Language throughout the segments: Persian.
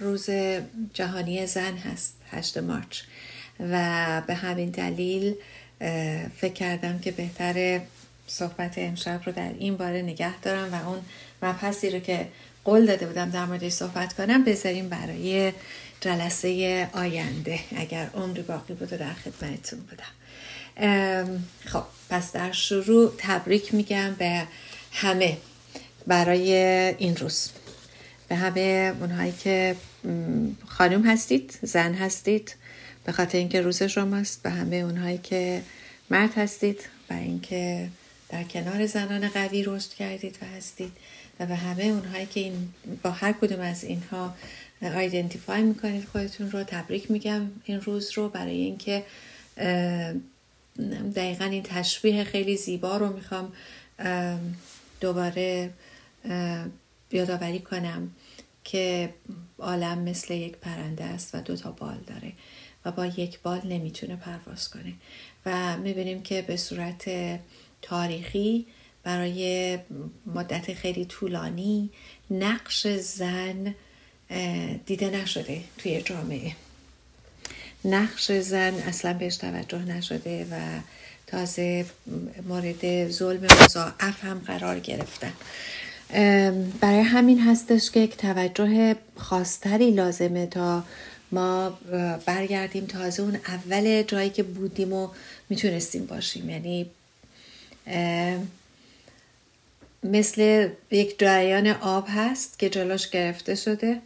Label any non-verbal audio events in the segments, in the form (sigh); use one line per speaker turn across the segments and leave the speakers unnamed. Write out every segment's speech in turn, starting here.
روز جهانی زن هست 8 مارچ. و به همین دلیل فکر کردم که بهتر صحبت امشب رو در این باره نگه دارم و اون مبحثی رو که قول داده بودم در موردش صحبت کنم بذاریم برای جلسه آینده اگر عمری باقی بود و در خدمتتون بودم. خب پس در شروع تبریک میگم به همه برای این روز. به همه اونهایی که خانم هستید زن هستید به خاطر اینکه روز شماست به همه اونهایی که مرد هستید و اینکه در کنار زنان قوی رشد کردید و هستید و به همه اونهایی که این با هر کدوم از اینها آیدنتیفای می‌کنید خودتون رو تبریک میگم این روز رو برای اینکه دقیقا این تشبیه خیلی زیبا رو می‌خوام دوباره یادآوری کنم که عالم مثل یک پرنده است و دو تا بال داره و با یک بال نمی‌تونه پرواز کنه. و می‌بینیم که به صورت تاریخی برای مدت خیلی طولانی نقش زن دیده نشده توی جامعه. نقش زن اصلا بهش توجه نشده و تازه مورد ظلم مضاعف هم قرار گرفتن برای همین هستش که یک توجه خاصتری لازمه تا ما برگردیم تازه اون اول جایی که بودیم و می‌تونستیم باشیم. یعنی مثل یک جریان آب هست که جلوش گرفته شده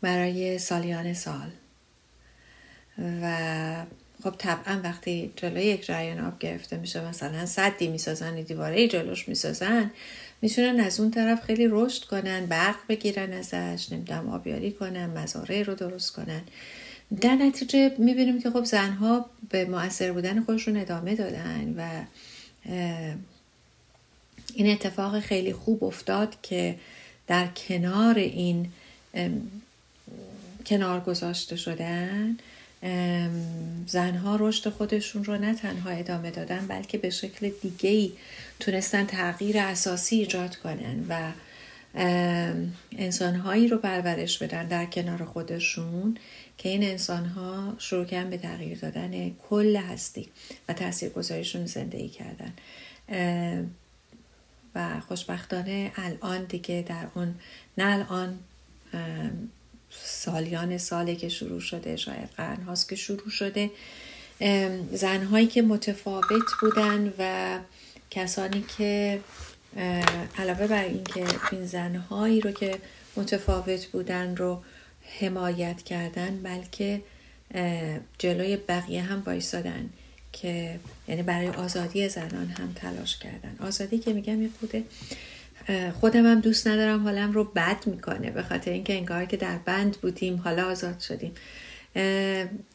برای سالیان سال. و خب طبعا وقتی جلوی یک جریان آب گرفته میشه مثلا صدی می‌سازن دیواره جلوش می‌سازن می‌تونن از اون طرف خیلی رشد کنن برق بگیرن ازش نمی‌دونم آبیاری کنن مزارع رو درست کنن. در نتیجه می‌بینیم که خب زنها به مؤثر بودن خودشون ادامه دادن و این اتفاق خیلی خوب افتاد که در کنار این کنار گذاشته شدن زنها رشد خودشون رو نه تنها ادامه دادن بلکه به شکل دیگه ای تونستن تغییر اساسی ایجاد کنن و انسانهایی رو پرورش بدن در کنار خودشون که این انسانها شروع کردن به تغییر دادن کل هستی و تاثیرگذاریشون زندگی کردن. و خوشبختانه الان دیگه در اون نه الان سالیان ساله که شروع شده شاید قرن هاست که شروع شده. زنهایی که متفاوت بودن و کسانی که علاوه بر اینکه این زنهایی رو که متفاوت بودن رو حمایت کردن بلکه جلوی بقیه هم بایستادن که یعنی برای آزادی زنان هم تلاش کردن. آزادی که میگم یه خوده خودم هم دوست ندارم حالم رو بد می‌کنه به خاطر اینکه انگار که در بند بودیم حالا آزاد شدیم.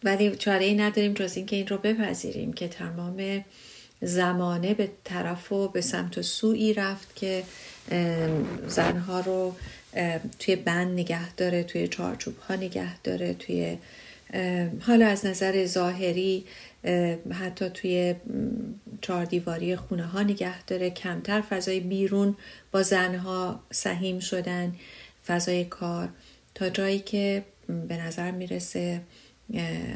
ولی چاره ای نداریم جز اینکه این رو بپذیریم که تمام زمانه به طرف و به سمت و سوی رفت که زنها رو توی بند نگه داره توی چارچوب ها نگه داره توی حالا از نظر ظاهری حتی توی چهار دیواری خونه ها نگه داره. کمتر فضای بیرون با زنها سهیم شدن فضای کار. تا جایی که به نظر می‌رسه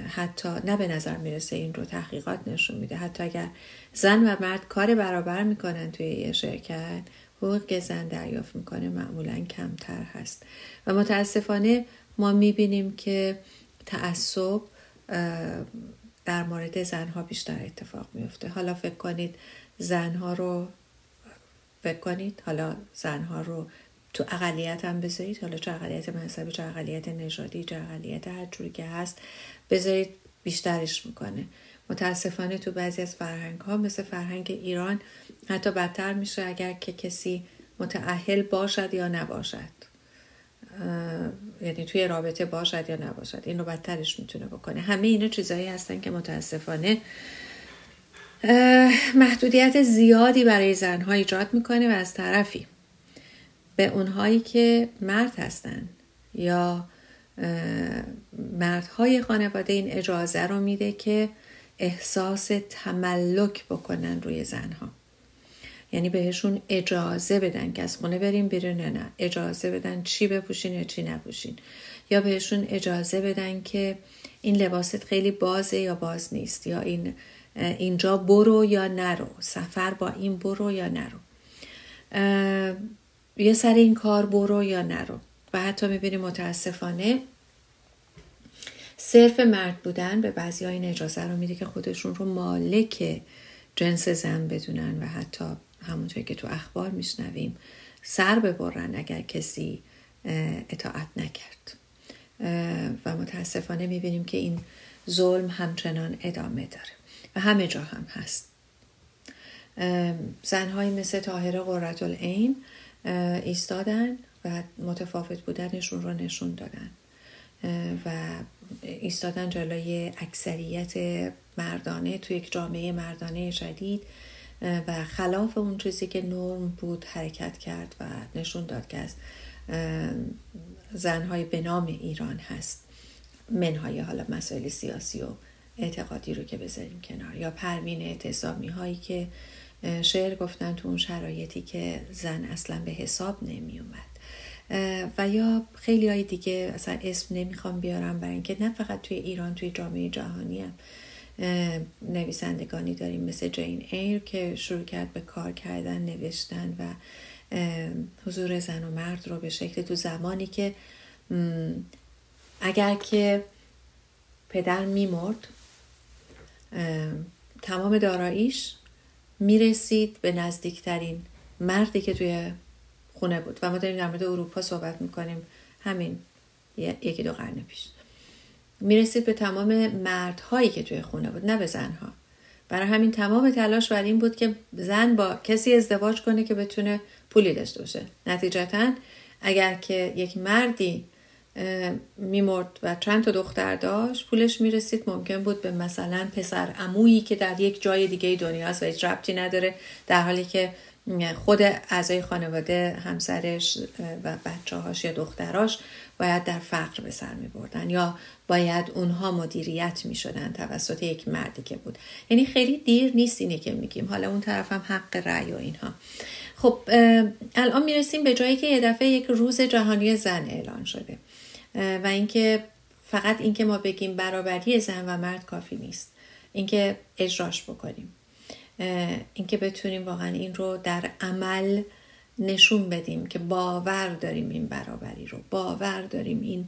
حتی نه به نظر می‌رسه این رو تحقیقات نشون میده. حتی اگر زن و مرد کار برابر می‌کنن توی یه شرکت حقوق که زن دریافت می‌کنه معمولا کمتر هست. و متاسفانه ما می‌بینیم که تعصب در مورد زنها بیشتر اتفاق میفته حالا فکر کنید زنها رو فکر کنید حالا زنها رو تو اقلیت هم بذارید. حالا چه اقلیت مذهبی چه اقلیت نژادی چه اقلیت هر جوری که هست بذارید بیشترش می‌کنه. متاسفانه تو بعضی از فرهنگ ها مثل فرهنگ ایران حتی بدتر میشه اگر که کسی متعهل باشد یا نباشد. یعنی توی رابطه باشد یا نباشد. این رو بدترش می‌تونه بکنه. همه اینا چیزهایی هستن که متاسفانه محدودیت زیادی برای زنها ایجاد می‌کنه و از طرفی به اونهایی که مرد هستن یا مردهای خانواده این اجازه رو میده که احساس تملک بکنن روی زنها. یعنی بهشون اجازه بدن که از خونه بریم بیرون نه. اجازه بدن چی بپوشین یا چی نپوشین. یا بهشون اجازه بدن که این لباست خیلی بازه یا باز نیست. یا این اینجا برو یا نرو. سفر با این برو یا نرو. یه سر این کار برو یا نرو. و حتی می‌بینیم متاسفانه صرف مرد بودن به بعضی ها این اجازه رو میده که خودشون رو مالک جنس زن بدونن و حتی همونطور که تو اخبار میشنویم سر ببرن اگر کسی اطاعت نکرد. و متاسفانه می‌بینیم که این ظلم همچنان ادامه داره و همه جا هم هست. زنهایی مثل تاهره قررت العین ایستادن و متفاوت بودنشون رو نشون دادن. و ایستادن جلوی اکثریت مردانه توی یک جامعه مردانه شدید. و خلاف اون چیزی که نرم بود حرکت کرد و نشون داد که از زنهای به نام ایران هست. منهای حالا مسائل سیاسی و اعتقادی رو که بذاریم کنار. یا پروین اعتصامی هایی که شعر گفتن تو اون شرایطی که زن اصلا به حساب نمی اومد و یا خیلی های دیگه اصلا اسم نمی‌خوام بیارم برای اینکه نه فقط توی ایران توی جامعه جهانی هم نویسندگانی داریم مثل جین ایر که شروع کرد به کار کردن نوشتن و حضور زن و مرد رو به شکل تو زمانی که اگر که پدر میمرد تمام داراییش می‌رسید به نزدیکترین مردی که توی خونه بود. و ما داریم در مورد اروپا صحبت می‌کنیم. همین یکی دو قرن پیش. می‌رسید به تمام مردهایی که توی خونه بود نه به زنها. برای همین تمام تلاش بر این بود که زن با کسی ازدواج کنه که بتونه پولی داشته باشه. نتیجتا اگر که یک مردی میمرد و چند تا دختر داشت پولش می‌رسید. ممکن بود به مثلا پسر عمویی که در یک جای دیگه دنیا است و هیچ ربطی نداره در حالی که خود اعضای خانواده همسرش و بچه هاش یا دختراش باید در فقر به سر می بردن یا باید اونها مدیریت می شدن توسط یک مردی که بود. یعنی خیلی دیر نیست اینه که میگیم. حالا اون طرف هم حق رأی و اینها. خب الان می‌رسیم به جایی که یه دفعه یک روز جهانی زن اعلان شده. و اینکه فقط اینکه ما بگیم برابری زن و مرد کافی نیست. اینکه اجراش بکنیم. اینکه بتونیم واقعا این رو در عمل نشون بدیم که باور داریم این برابری رو باور داریم این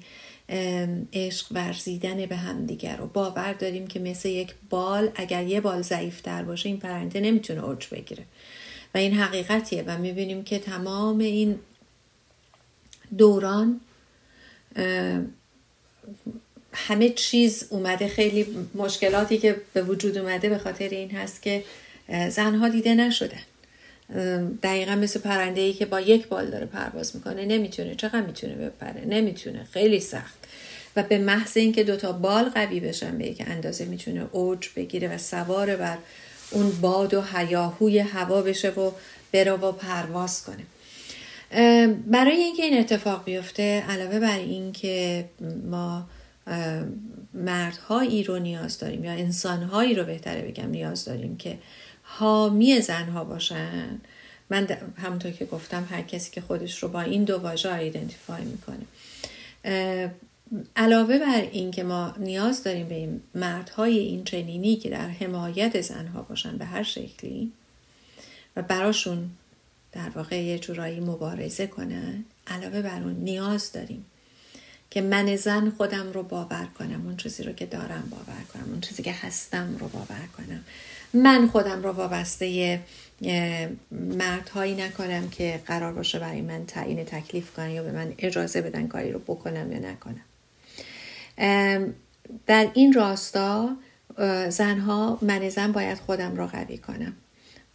عشق ورزیدن به همدیگر رو باور داریم که مثل یک بال اگر یه بال ضعیفتر باشه این پرنده نمی‌تونه اوج بگیره. و این حقیقتیه و می‌بینیم که تمام این دوران همه چیز اومده خیلی مشکلاتی که به وجود اومده به خاطر این هست که زنها دیده نشدن. دقیقا مثل پرنده ای که با یک بال داره پرواز می‌کنه نمی‌تونه چقدر می‌تونه بپره؟ نمی‌تونه خیلی سخت. و به محض اینکه دوتا بال قوی بشن به یک اندازه می‌تونه اوج بگیره و سوار بر اون باد و هیاهوی هوا بشه و بره و پرواز کنه. برای اینکه این اتفاق بیفته علاوه بر اینکه ما مردهایی رو نیاز داریم یا انسانهایی رو بهتره بگم نیاز داریم که حامی زنها باشن. من همونطور که گفتم هر کسی که خودش رو با این دو واژه ایدنتیفای می‌کنه. علاوه بر این که ما نیاز داریم به این مردهای این چنینی که در حمایت زنها باشن به هر شکلی و براشون در واقع یه جورایی مبارزه کنن علاوه بر اون نیاز داریم که من زن خودم رو باور کنم اون چیزی رو که دارم باور کنم اون چیزی که هستم رو باور کنم. من خودم رو وابسته مردهایی نکنم که قرار باشه برای من تعیین تکلیف کنن یا به من اجازه بدن کاری رو بکنم یا نکنم. در این راستا زنها من زن باید خودم رو قوی کنم.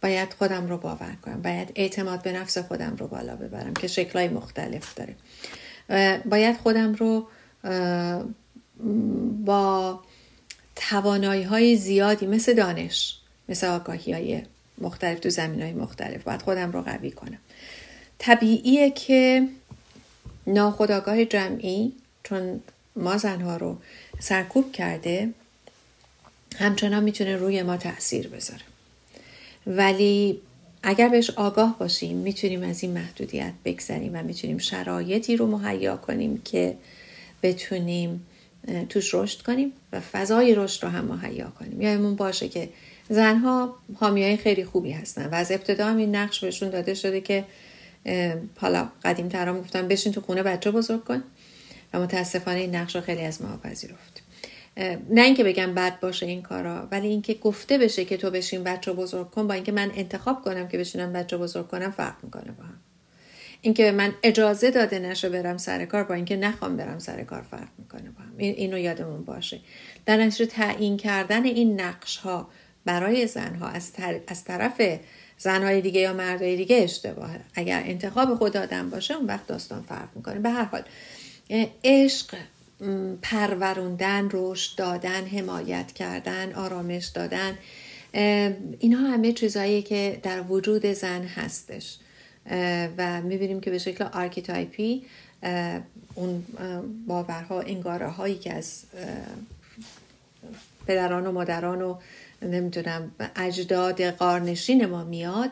باید خودم رو باور کنم. باید اعتماد به نفس خودم رو بالا ببرم که شکلهای مختلف داره. باید خودم رو با توانایی های زیادی مثل دانش مثل آگاهی های مختلف تو زمین های مختلف باید خودم رو قوی کنم. طبیعیه که ناخداگاه جمعی چون ما زنها رو سرکوب کرده همچنان می‌تونه روی ما تاثیر بذاره. ولی اگر بهش آگاه باشیم می‌تونیم از این محدودیت بگذریم و می‌تونیم شرایطی رو مهیا کنیم که بتونیم توش رشد کنیم و فضای رشد رو هم مهیا کنیم. یادمون باشه که زنها حامی های خیلی خوبی هستن و از ابتدا هم این نقش بهشون داده شده که حالا قدیم ترام گفتن بشین تو خونه بچه بزرگ کن و متاسفانه این نقش رو خیلی از ما پذیرفت نه اینکه بگم بد باشه این کارا ولی اینکه گفته بشه که تو بشین بچه بزرگ کن با اینکه من انتخاب کنم که بشینم بچه بزرگ کنم فرق می‌کنه با هم. اینکه من اجازه داده نشه برم سر کار با اینکه نخوام برم سر کار فرق می‌کنه با هم. اینو یادمون باشه. در نتیجه تعیین کردن این نقش ها برای زنها از, از طرف زنهای دیگه یا مردهای دیگه اشتباهه. اگر انتخاب خود آدم باشه اون وقت داستان فرق می‌کنه. به هر حال عشق پروروندن رشد دادن حمایت کردن آرامش دادن اینها همه چیزهایی که در وجود زن هستش. و می‌بینیم که به شکل archetype ی اون باورها انگاره هایی که از پدران و مادران و نمی‌دونم اجداد قارنشین ما میاد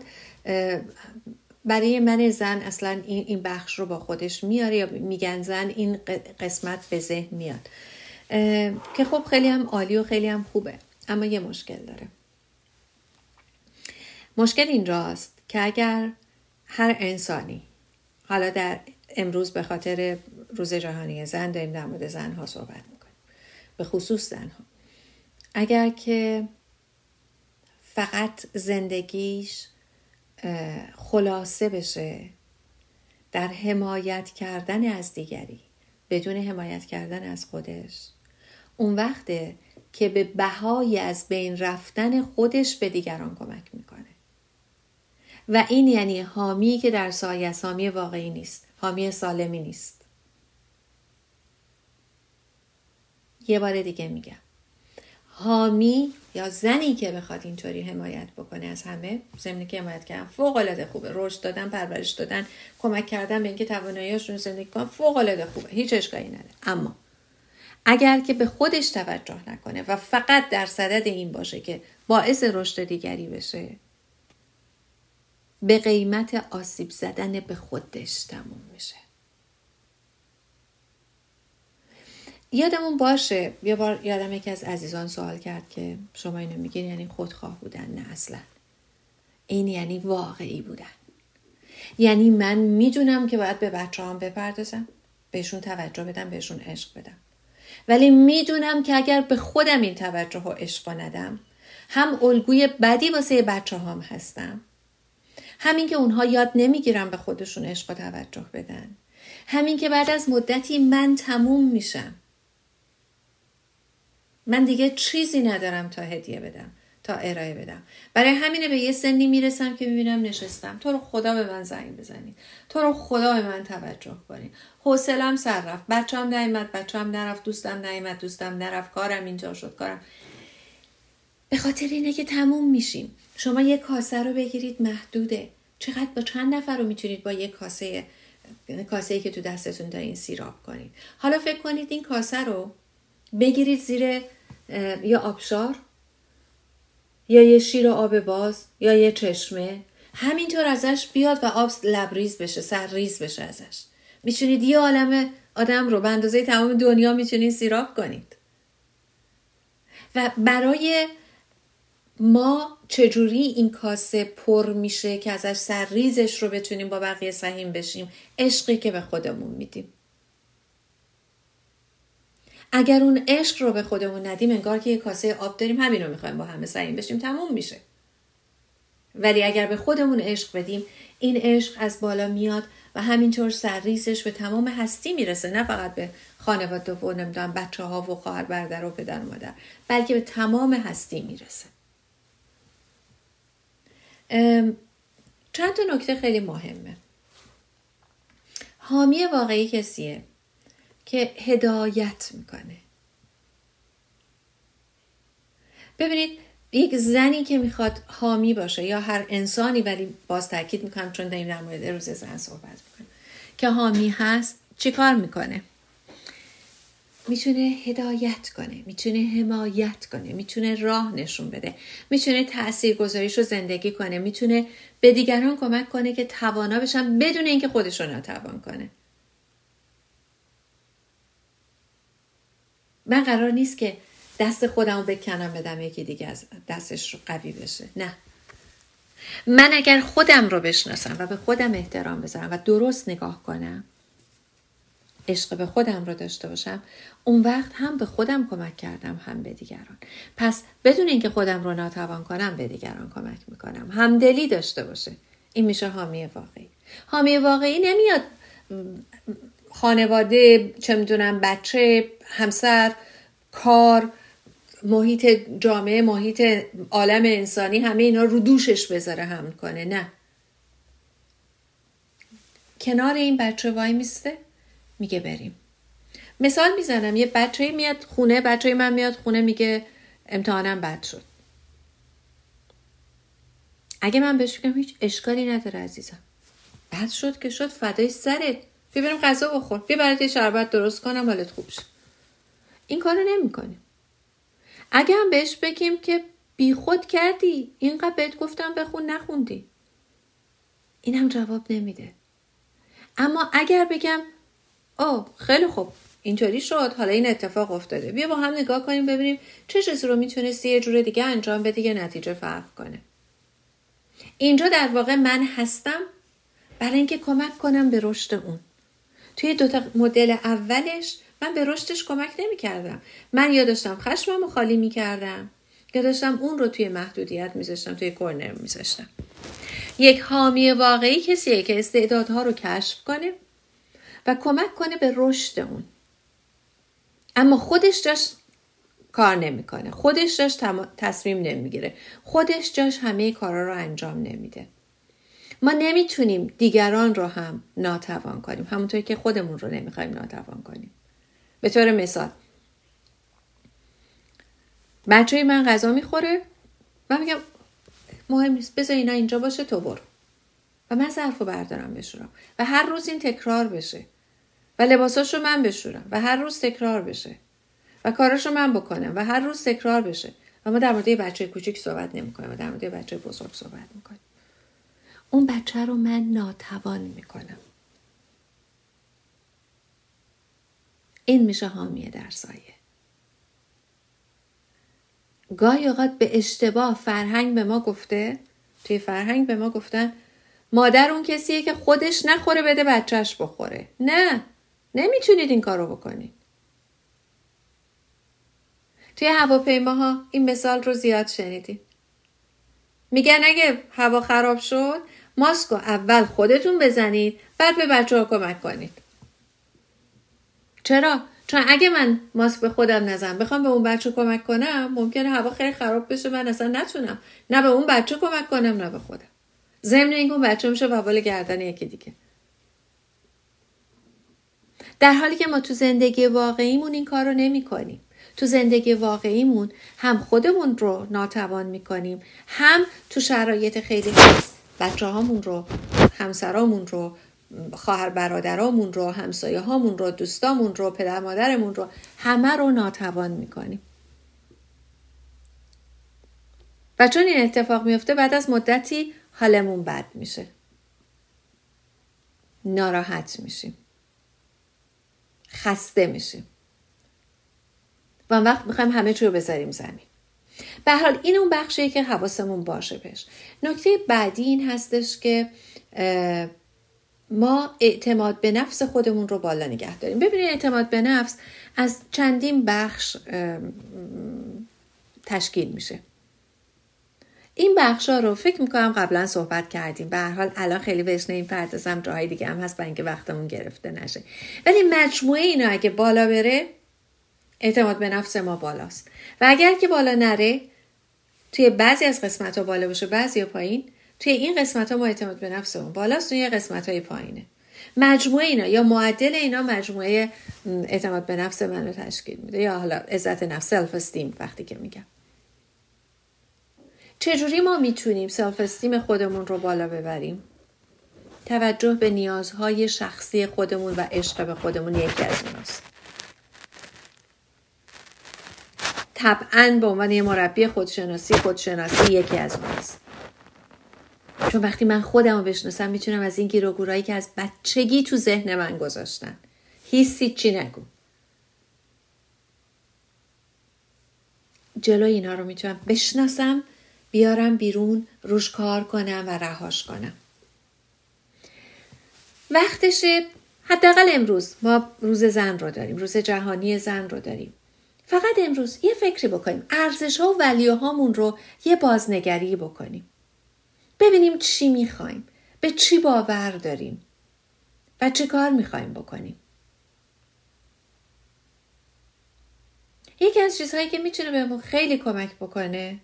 برای من زن اصلا این بخش رو با خودش میاره یا میگن زن این قسمت به ذهن میاد. که خب خیلی هم عالی و خیلی هم خوبه. اما یه مشکل داره. مشکل اینجاست که اگر هر انسانی حالا در امروز به خاطر روز جهانی زن داریم در مورد زنها صحبت می‌کنیم. به خصوص زنها. اگر که فقط زندگیش خلاصه بشه در حمایت کردن از دیگری بدون حمایت کردن از خودش. اون وقته که به بهای از بین رفتن خودش به دیگران کمک می‌کنه. و این یعنی حامی که در سایه حامی واقعی نیست حامی سالمی نیست. یه بار دیگه میگم. حامی یا زنی که بخواد اینطوری حمایت بکنه از همه زمینی که حمایت کردن فوق العاده خوبه. رشد دادن پرورش دادن کمک کردن به اینکه تواناییشون زندگی کنن فوق العاده خوبه. هیچ اشکالی نداره. اما اگر که به خودش توجه نکنه و فقط در صدد این باشه که باعث رشد دیگری بشه به قیمت آسیب زدن به خودش تموم میشه. یادمون باشه یه بار یادم یکی از عزیزان سوال کرد که شما اینو میگین یعنی خودخواه بودن نه اصلا. این یعنی واقعی بودن. یعنی من می‌دونم که باید به بچه هم بپردازم بهشون توجه بدم بهشون عشق بدم. ولی می‌دونم که اگر به خودم این توجه و عشق ندم هم الگوی بدی واسه بچه هم هستم همین که اونها یاد نمی‌گیرم به خودشون عشق و توجه بدن همین که بعد از مدتی من تموم میشم. من دیگه چیزی ندارم تا هدیه بدم تا ارائه بدم. برای همینه به یه سنی می‌رسم که می‌بینم نشستم. تو رو خدا به من زنگ بزنید. تو رو خدا به من توجه کنید. حوصلم سر رفت. بچم نیومد بچم نرفت دوستم نیومد دوستم نرفت. کارم اینجا شد کارم. به خاطر اینه که تموم میشیم. شما یه کاسه رو بگیرید محدوده. چقدر با چند نفر رو می‌تونید با یه کاسه کاسه که تو دستتون دارین سیراب کنید. حالا فکر کنید این کاسه رو بگیرید زیر یا آبشار؟ یا یه شیر آب باز؟ یا یه چشمه؟ همینطور ازش بیاد و آب لبریز بشه سرریز بشه ازش. می‌تونید یه عالم آدم رو به اندازه تمام دنیا می‌تونید سیراب کنید. و برای ما چجوری این کاسه پر میشه که ازش سرریزش رو بتونیم با بقیه سهیم بشیم؟ عشقی که به خودمون میدیم. اگر اون عشق رو به خودمون ندیم انگار که یه کاسه آب داریم همین رو می‌خوایم با همه سعیم بشیم تموم میشه. ولی اگر به خودمون عشق بدیم این عشق از بالا میاد و همینطور سرریزش به تمام هستی می‌رسه نه فقط به خانواده و نمی‌دونم بچه ها و خواهر برادر و پدر و مادر بلکه به تمام هستی می‌رسه. چند تا نکته خیلی مهمه. حامی واقعی کسیه؟ که هدایت می‌کنه. ببینید یک زنی که می‌خواد حامی باشه یا هر انسانی ولی باز تاکید می‌کنم چون داریم در مورد روز زن صحبت می‌کنیم که حامی هست چیکار می‌کنه؟ می‌تونه هدایت کنه می‌تونه حمایت کنه می‌تونه راه نشون بده می‌تونه تأثیر گذاریش رو زندگی کنه می‌تونه به دیگران کمک کنه که توانا بشن بدون اینکه خودش رو ناتوان کنه. من قرار نیست که دست خودم رو بکنم بدم یکی دیگه از دستش رو قوی بشه. نه. من اگر خودم رو بشناسم و به خودم احترام بذارم و درست نگاه کنم عشق به خودم رو داشته باشم اون وقت هم به خودم کمک کردم هم به دیگران. پس بدون اینکه خودم رو ناتوان کنم به دیگران کمک می‌کنم. همدلی داشته باشه. این میشه حامی واقعی. حامی واقعی نمیاد خانواده چه می‌دونم بچه همسر کار محیط جامعه محیط عالم انسانی همه اینا رو دوشش بذاره هم کنه. نه. کنار این بچه وای میسته میگه بریم. مثال می‌زنم یه بچه میاد خونه بچه من میاد خونه میگه امتحانم بد شد. اگه من بهش بگم هیچ اشکالی نداره عزیزم. بد شد که شد فدای سرت. ببریم غذا بخور. بیا برات شربت درست کنم حالت خوب شد این کارو نمی‌کنیم. اگه هم بهش بگیم که بیخود کردی اینقدر بهت گفتم بخون نخوندی. این هم جواب نمیده. اما اگر بگم او خیلی خوب اینطوری شد حالا این اتفاق افتاده. بیا با هم نگاه کنیم ببینیم چه چیزی رو می‌تونستی یه جور دیگه انجام بدی که نتیجه فرق کنه. اینجا در واقع من هستم برای اینکه کمک کنم به رشد اون. توی دوتا مدل اولش من به رشدش کمک نمی کردم. من یا داشتم خشمم رو خالی می کردم یا داشتم اون رو توی محدودیت میذاشتم توی کرنر میذاشتم. یک حامی واقعی کسیه که استعدادها رو کشف کنه و کمک کنه به رشد اون. اما خودش جاش کار نمی‌کنه. خودش جاش تصمیم نمی‌گیره. خودش جاش همه کارا رو انجام نمیده. ما نمی‌تونیم دیگران رو هم ناتوان کنیم. همونطور که خودمون رو نمی‌خوایم ناتوان کنیم. به طور مثال بچه من غذا می‌خوره و میگم مهم نیست بذار اینا اینجا باشه تو برو. و من ظرف رو بردارم بشورم. و هر روز این تکرار بشه. و لباساش رو من بشورم. و هر روز تکرار بشه. و کاراش من بکنم. و هر روز تکرار بشه. و ما در مورد بچه کوچیک صحبت نمی‌کنیم. و در مورد بچه بزرگ صحبت می‌کنیم. اون بچه رو من ناتوان می‌کنم. این میشه حامیه در سایه. گاهی اوقات به اشتباه فرهنگ به ما گفته توی فرهنگ به ما گفتن مادر اون کسیه که خودش نخوره بده بچهش بخوره. نه نمی‌تونید این کارو بکنید. توی هواپیماها این مثال رو زیاد شنیدید میگن اگه هوا خراب شد ماسکو اول خودتون بزنید بعد به بچه ها کمک کنید چرا؟ چون اگه من ماسک به خودم نزنم بخوام به اون بچه کمک کنم ممکنه هوا خیلی خراب بشه من اصلا نتونم نه به اون بچه کمک کنم نه به خودم ضمن اینکه اون بچه میشه وبال گردن یکی دیگه در حالی که ما تو زندگی واقعیمون این کار رو نمی کنیم. تو زندگی واقعیمون هم خودمون رو ناتوان می کنیم هم تو شرایط خیلی بچه هامون رو همسرامون رو خواهر برادرامون رو همسایه هامون رو دوستامون رو پدر مادرمون رو همه رو ناتوان می‌کنیم. و چون این اتفاق میفته بعد از مدتی حالمون بد میشه. ناراحت میشیم. خسته میشیم. و وقت می‌خوایم همه چی رو بذاریم زمین. به حال این اون بخشیه که حواسمون باشه بهش. نکته بعدی این هستش که ما اعتماد به نفس خودمون رو بالا نگه داریم. ببینید اعتماد به نفس از چندین بخش تشکیل میشه. این بخش ها رو فکر می‌کنم قبلا صحبت کردیم. به هر حال الان خیلی بهش نمی‌پردازم جاهای دیگه هم هست برای اینکه وقتمون گرفته نشه. ولی مجموعه اینا اگه بالا بره اعتماد به نفس ما بالاست. و اگر که بالا نره توی بعضی از قسمت ها بالا باشه بعضی پایین توی این قسمت ها ما اعتماد به نفسمون بالاست توی قسمت های پایینه. مجموعه اینا یا معدل اینا مجموعه اعتماد به نفس من رو تشکیل میده. یا حالا عزت نفس self-esteem وقتی که میگم. چجوری ما می‌تونیم self-esteem خودمون رو بالا ببریم؟ توجه به نیازهای شخصی خودمون و عشق به خودمون یکی از اوناست طبعا به عنوان یه مربی خودشناسی خودشناسی یکی از اوناست چون وقتی من خودم رو بشناسم می‌تونم از این گیر و گورایی که از بچگی تو ذهن من گذاشتن. هیچ چی نگو. جلوی اینا رو می‌تونم بشناسم بیارم بیرون روش کار کنم و رهاش کنم. وقتشه حداقل امروز ما روز زن رو داریم روز جهانی زن رو داریم. فقط امروز یه فکری بکنیم. ارزش ها و ولیو هامون رو یه بازنگری بکنیم. ببینیم چی می‌خوایم. به چی باور داریم. و چه کار می‌خوایم بکنیم. یکی از چیزهایی که می‌تونه بهمون خیلی کمک بکنه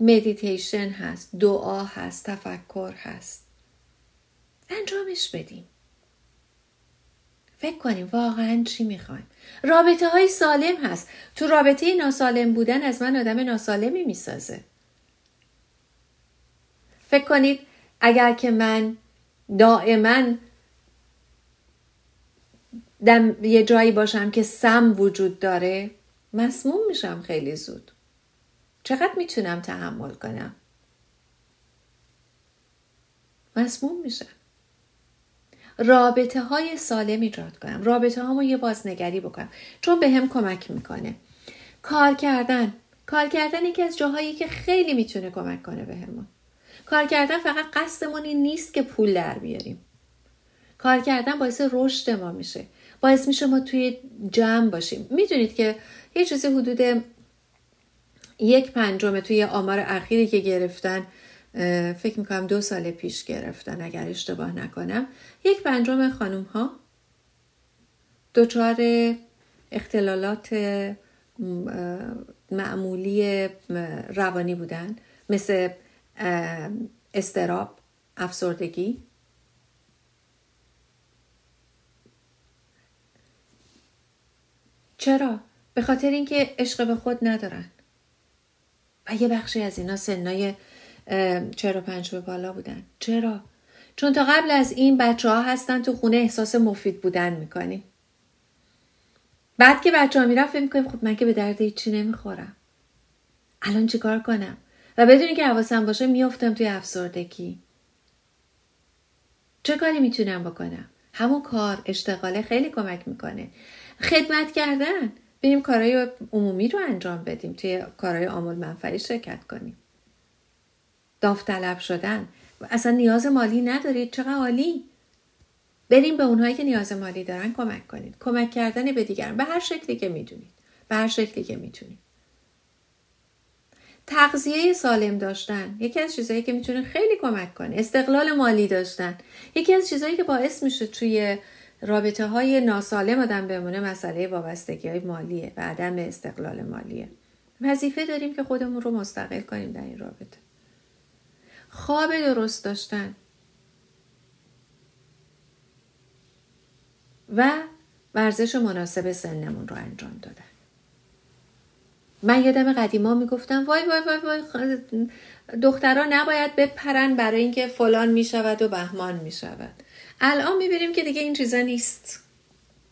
مدیتیشن هست دعا هست تفکر هست. انجامش بدیم. فکر کنیم واقعا چی می‌خوایم. رابطه های سالم هست. تو رابطه ناسالم بودن از من آدم ناسالمی می‌سازه. فکر کنید اگر که من دائما دم یه جایی باشم که سم وجود داره مسموم میشم خیلی زود. چقدر می‌تونم تحمل کنم؟ مسموم میشم. رابطه های سالم ایجاد کنم. رابطه هامو یه بازنگری بکنم. چون به هم کمک می‌کنه. کار کردن. کار کردن یکی از جاهایی که خیلی می‌تونه کمک کنه به همون. کار کردن فقط قصدمون این نیست که پول در بیاریم. کار کردن باعث رشد ما میشه. باعث میشه ما توی جمع باشیم. می‌دونید که یه چیزی حدود یک پنجم توی آمار اخیری که گرفتن فکر می‌کنم دو سال پیش گرفتن اگر اشتباه نکنم. یک پنجم خانوم ها دچار اختلالات معمولی روانی بودن مثل استراب افسردگی. چرا؟ به خاطر اینکه عشق به خود ندارن. و یه بخشی از اینا سنای چرا پنج به بالا بودن؟ چرا؟ چون تا قبل از این بچه ها هستن تو خونه احساس مفید بودن می‌کنیم بعد که بچه ها میرن فکر می‌کنیم خب من که به درد هیچی نمی‌خورم. الان چیکار کنم؟ و بدونی که حواسم باشه میافتم توی افسردگی. چه کاری می‌تونم بکنم؟ همون کار اشتغاله خیلی کمک می‌کنه. خدمت کردن. بریم کارهای عمومی رو انجام بدیم. توی کارهای عامل منفعی شرکت کنیم. داوطلب شدن. اصلا نیاز مالی ندارید. چقدر عالی. بریم به اونهایی که نیاز مالی دارن کمک کنید. کمک کردن به دیگران. به هر شکلی که می‌دونید. به هر شکلی که می‌تونید. تغذیه سالم داشتن. یکی از چیزهایی که می‌تونه خیلی کمک کنه استقلال مالی داشتن. یکی از چیزهایی که باعث میشه توی رابطه های ناسالم آدم بمونه مسئله وابستگی های مالیه و عدم استقلال مالیه. وظیفه داریم که خودمون رو مستقل کنیم در این رابطه. خواب درست داشتن. و ورزش مناسب سنمون رو انجام دادن. من یادم قدیما می‌گفتم وای وای وای وای دخترها نباید بپرن برای اینکه فلان می‌شود و بهمان می‌شود. الان می‌بینیم که دیگه این چیزا نیست.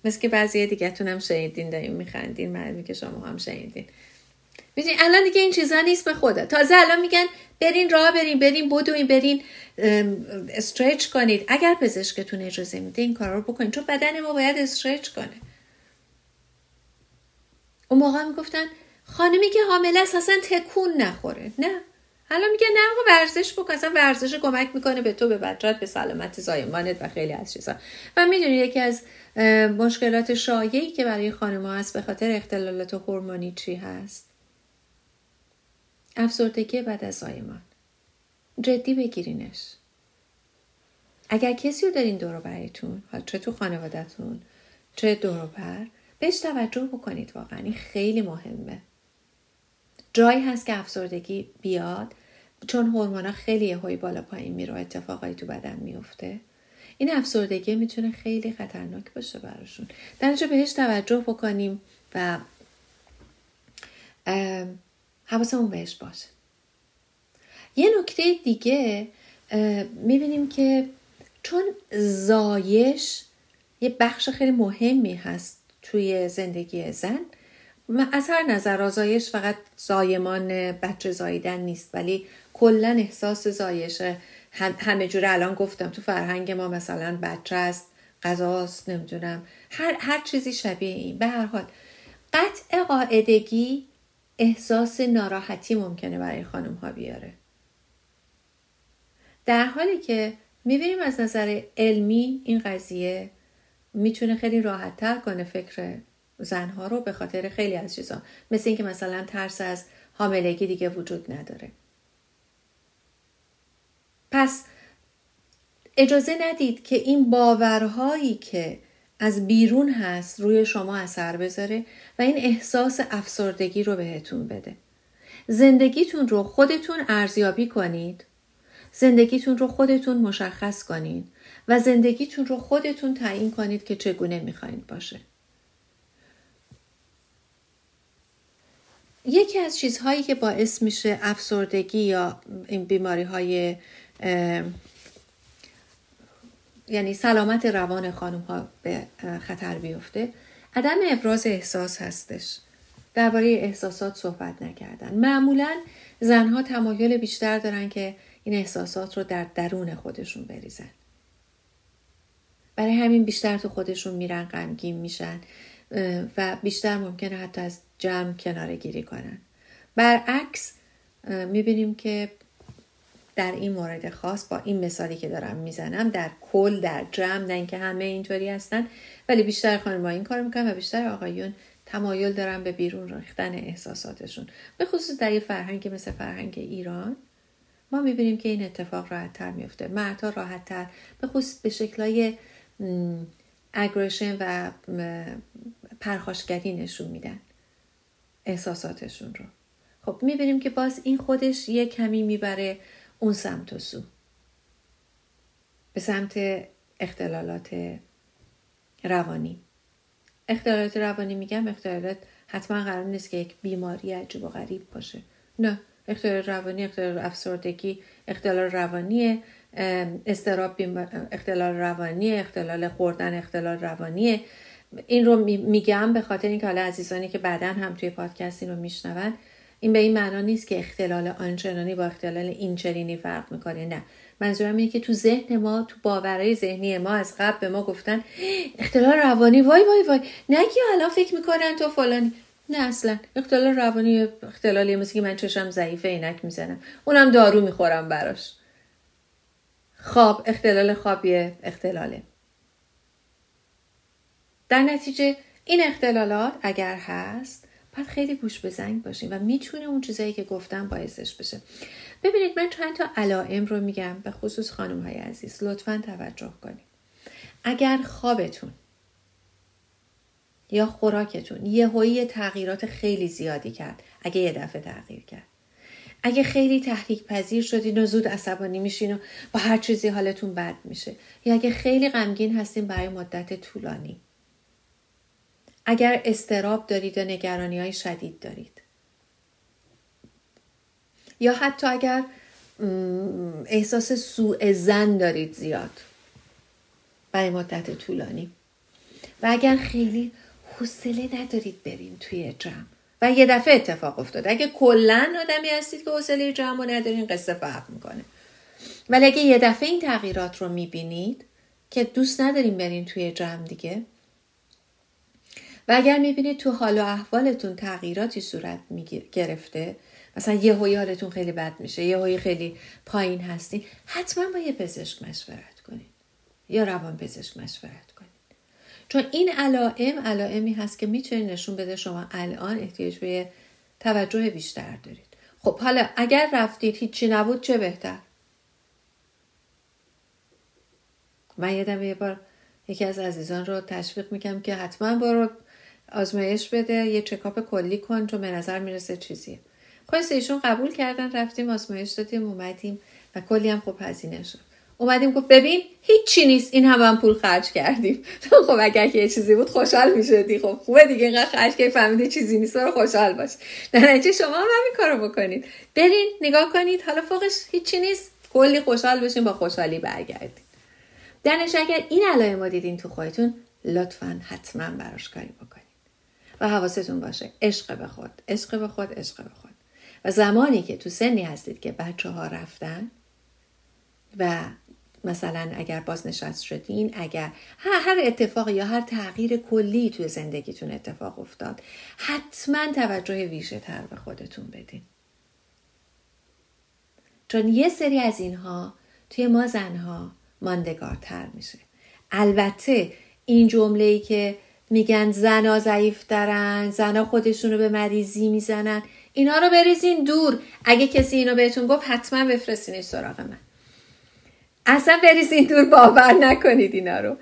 مثل که بعضی دیگه هم شنیدین داریم میخندین معلومه که شما هم شنیدین. می‌دونی الان دیگه این چیزا نیست به خدا. تازه الان میگن برین راه برین برین بدوین برین استرچ کنید. اگر پزشکتون اجازه میده این کارا رو بکنید چون بدن ما باید استرچ کنه. اون موقع می‌گفتن خانمی که حامله است اصلا تکون نخوره. نه. الان میگه نه آقا ورزش بکن. اصلا ورزش کمک می‌کنه به تو به بچت به سلامت زایمانت و خیلی از چیزا. و می‌دونی یکی از مشکلات شایعی که برای خانم هست به خاطر اختلالات هورمونی چی هست؟ افسردگی بعد از زایمان جدی بگیرینش. اگر کسی رو دارین دور برایتون چه تو خانوادهتون چه دور بر بهش توجه بکنید واقعا. این خیلی مهمه. جایی هست که افسردگی بیاد چون هورمونا خیلی یهویی بالا پایین میره اتفاقایی تو بدن میفته. این افسردگی می‌تونه خیلی خطرناک باشه براشون. در بهش توجه بکنیم و حواسمون بهش باشه. یه نکته دیگه می‌بینیم که چون زایش یه بخش خیلی مهمی هست توی زندگی زن از هر نظر آزایش فقط زایمان بچه زاییدن نیست ولی کلا احساس زایش همه جوره الان گفتم تو فرهنگ ما مثلا بچه است غذاست نمی‌دونم هر, هر چیزی شبیه این. به هر حال قطع قاعدگی احساس ناراحتی ممکنه برای خانم ها بیاره. در حالی که می‌بینیم از نظر علمی این قضیه می‌تونه خیلی راحت تر کنه فکر زنها رو به خاطر خیلی از چیزا. مثل اینکه مثلا ترس از حاملگی دیگه وجود نداره. پس اجازه ندید که این باورهایی که از بیرون هست روی شما اثر بذاره و این احساس افسردگی رو بهتون بده. زندگیتون رو خودتون ارزیابی کنید. زندگیتون رو خودتون مشخص کنید و زندگیتون رو خودتون تعیین کنید که چگونه می‌خواین باشه. یکی از چیزهایی که باعث میشه افسردگی یا این بیماری های یعنی سلامت روان خانم ها به خطر بیفته. عدم ابراز احساس هستش. درباره احساسات صحبت نکردن. معمولا زنها تمایل بیشتر دارن که این احساسات رو در درون خودشون بریزن. برای همین بیشتر تو خودشون میرن غمگین میشن و بیشتر ممکنه حتی از جمع کناره گیری کنن. برعکس می‌بینیم که در این مورد خاص با این مثالی که دارم می‌زنم در کل در جمع نه اینکه همه اینطوری هستن ولی بیشتر خانم این کار می‌کنن و بیشتر آقایون تمایل دارن به بیرون ریختن احساساتشون. به خصوص در یه فرهنگ مثل فرهنگ ایران ما می‌بینیم که این اتفاق راحت تر میفته مردها راحت تر به خصوص به شکلهای اگریشن و پرخاشگری نشون میدن احساساتشون رو. خب می‌بینیم که باز این خودش یه کمی می‌بره اون سمت و سو. به سمت اختلالات روانی. اختلالات روانی میگم اختلالات حتما قرار نیست که یک بیماری عجیب و غریب باشه. نه اختلال روانی اختلال افسردگی اختلال روانی استراب اختلال روانی اختلال خوردن اختلال روانی این رو میگم به خاطر اینکه حالا عزیزانی که بعدا هم توی پادکست این رو میشنون این به این معنا نیست که اختلال آنچنانی با اختلال اینچنینی فرق می‌کنه نه. منظورم اینه که تو ذهن ما تو باورهای ذهنی ما از قبل به ما گفتن اختلال روانی وای وای وای. نگی الان فکر می‌کنن تو فلانی. نه اصلا. اختلال روانی اختلالی مثل که من چشم ضعیفه اینک می‌زنم. اونم دارو می‌خورم براش. خواب اختلال خوابی اختلاله. در نتیجه این اختلالات اگر هست باید خیلی گوش به زنگ باشیم و می‌تونه اون چیزایی که گفتم باعثش بشه. ببینید من چند تا علائم رو میگم به خصوص خانم های عزیز. لطفا توجه کنید. اگر خوابتون یا خوراکتون یه تغییرات خیلی زیادی کرد اگه یه دفعه تغییر کرد. اگه خیلی تحریک پذیر شدین و زود عصبانی میشین و با هر چیزی حالتون بد میشه. یا اگه خیلی غمگین هستین برای مدت طولانی. اگر استراب دارید و نگرانی های شدید دارید. یا حتی اگر احساس سوء زن دارید زیاد. برای مدت طولانی. و اگر خیلی حوصله ندارید برین توی جمع. و یه دفعه اتفاق افتاده اگه کلا آدمی هستید که حوصله جمع رو ندارین قصه فرق می‌کنه. ولی اگه یه دفعه این تغییرات رو می‌بینید که دوست نداریم برین توی جمع دیگه و اگر می‌بینید تو حال و احوالتون تغییراتی صورت گرفته مثلا یه هوی حالتون خیلی بد میشه یه هوی خیلی پایین هستین حتما با یه پزشک مشورت کنید. یا روان پزشک مشورت کنید. چون این علائم علائمی هست که می‌تونه نشون بده شما الان احتیاج به توجه بیشتر دارید. خب حالا اگر رفتید هیچی نبود چه بهتر؟ من یادم یه بار یکی از عزیزان رو تشویق می‌کنم که حتما برو آزمایش بده یه چکاپ کلی کن تو به نظر می‌رسه چیزیه خواست ایشون قبول کردن رفتیم آزمایش دادیم اومدیم و کلی هم خوب هزینه شد. اومدیم گفت ببین هیچی نیست این هم, هم پول خرج کردیم. (laughs) خب اگر که یه چیزی بود خوشحال می‌شدی. خب خوبه دیگه اینقدر خرج که فهمیدی چیزی نیست رو خوشحال باش. در (laughs) نتیجه شما هم همین کارو بکنید. برین نگاه کنید. حالا فوقش هیچی نیست. کلی خوشحال بشین با خوشحالی برگردید در اگر این علائم دیدین تو خودتون لطفا حتما براش کاری بکنید. و حواستون باشه. عشق به خود. عشق به خود عشق به خود. و زمانی که تو سنی هستید که بچه ها رفتن و مثلا اگر بازنشست شدین اگر هر اتفاق یا هر تغییر کلی توی زندگیتون اتفاق افتاد حتما توجه ویژه تر به خودتون بدین. چون یه سری از اینها توی ما زنها ماندگارتر میشه. البته این جمله ای که میگن زنا ضعیف دارن زنا خودشون رو به مریضی می‌زنن. اینا رو بریزین دور. اگه کسی اینو بهتون گفت حتما بفرستینش سراغ من. اصلا بریزین دور باور نکنید اینا رو.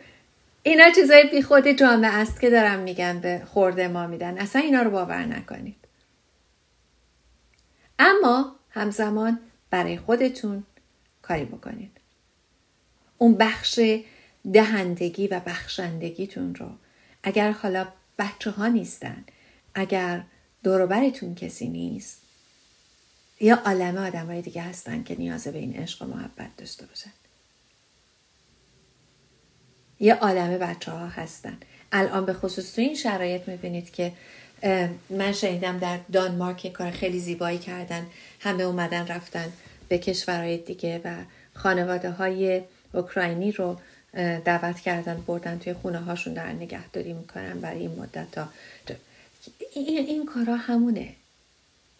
اینا چیزای بی خود جامعه است که دارم میگم به خورده ما میدن. اصلا اینا رو باور نکنید. اما همزمان برای خودتون کاری بکنید. اون بخش دهندگی و بخشندگیتون رو اگر حالا بچه ها نیستن اگر دوروبرتون کسی نیست یا عالم آدم های دیگه هستن که نیاز به این عشق و محبت داشته باشن. یه عالم بچه ها هستن. الان به خصوص تو این شرایط می‌بینید که من شنیدم در دانمارک کار خیلی زیبایی کردن. همه اومدن رفتن به کشورهای دیگه و خانواده های اوکراینی رو دعوت کردن بردن توی خونه هاشون در نگهداری می‌کنن برای این مدت تا این, این کارا همونه.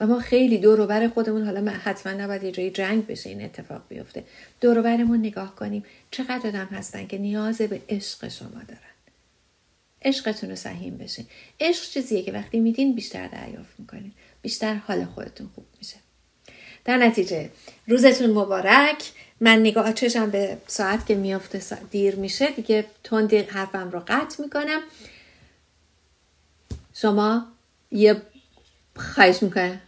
و ما خیلی دوروبر خودمون حالا حتما نباید یه جایی جنگ بشه این اتفاق بیفته. دوروبرمون نگاه کنیم چقدر آدم هستن که نیاز به عشق شما دارن. عشقتون رو سهیم بشین. عشق چیزیه که وقتی میدین بیشتر دریافت می‌کنین. بیشتر حال خودتون خوب میشه. در نتیجه روزتون مبارک. من نگاه چشم به ساعت که میافته دیر میشه. دیگه تند حرفم رو قطع می‌کنم. شما یه خواهش می‌کنه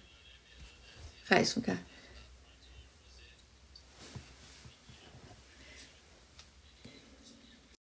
خواهش می‌کنم.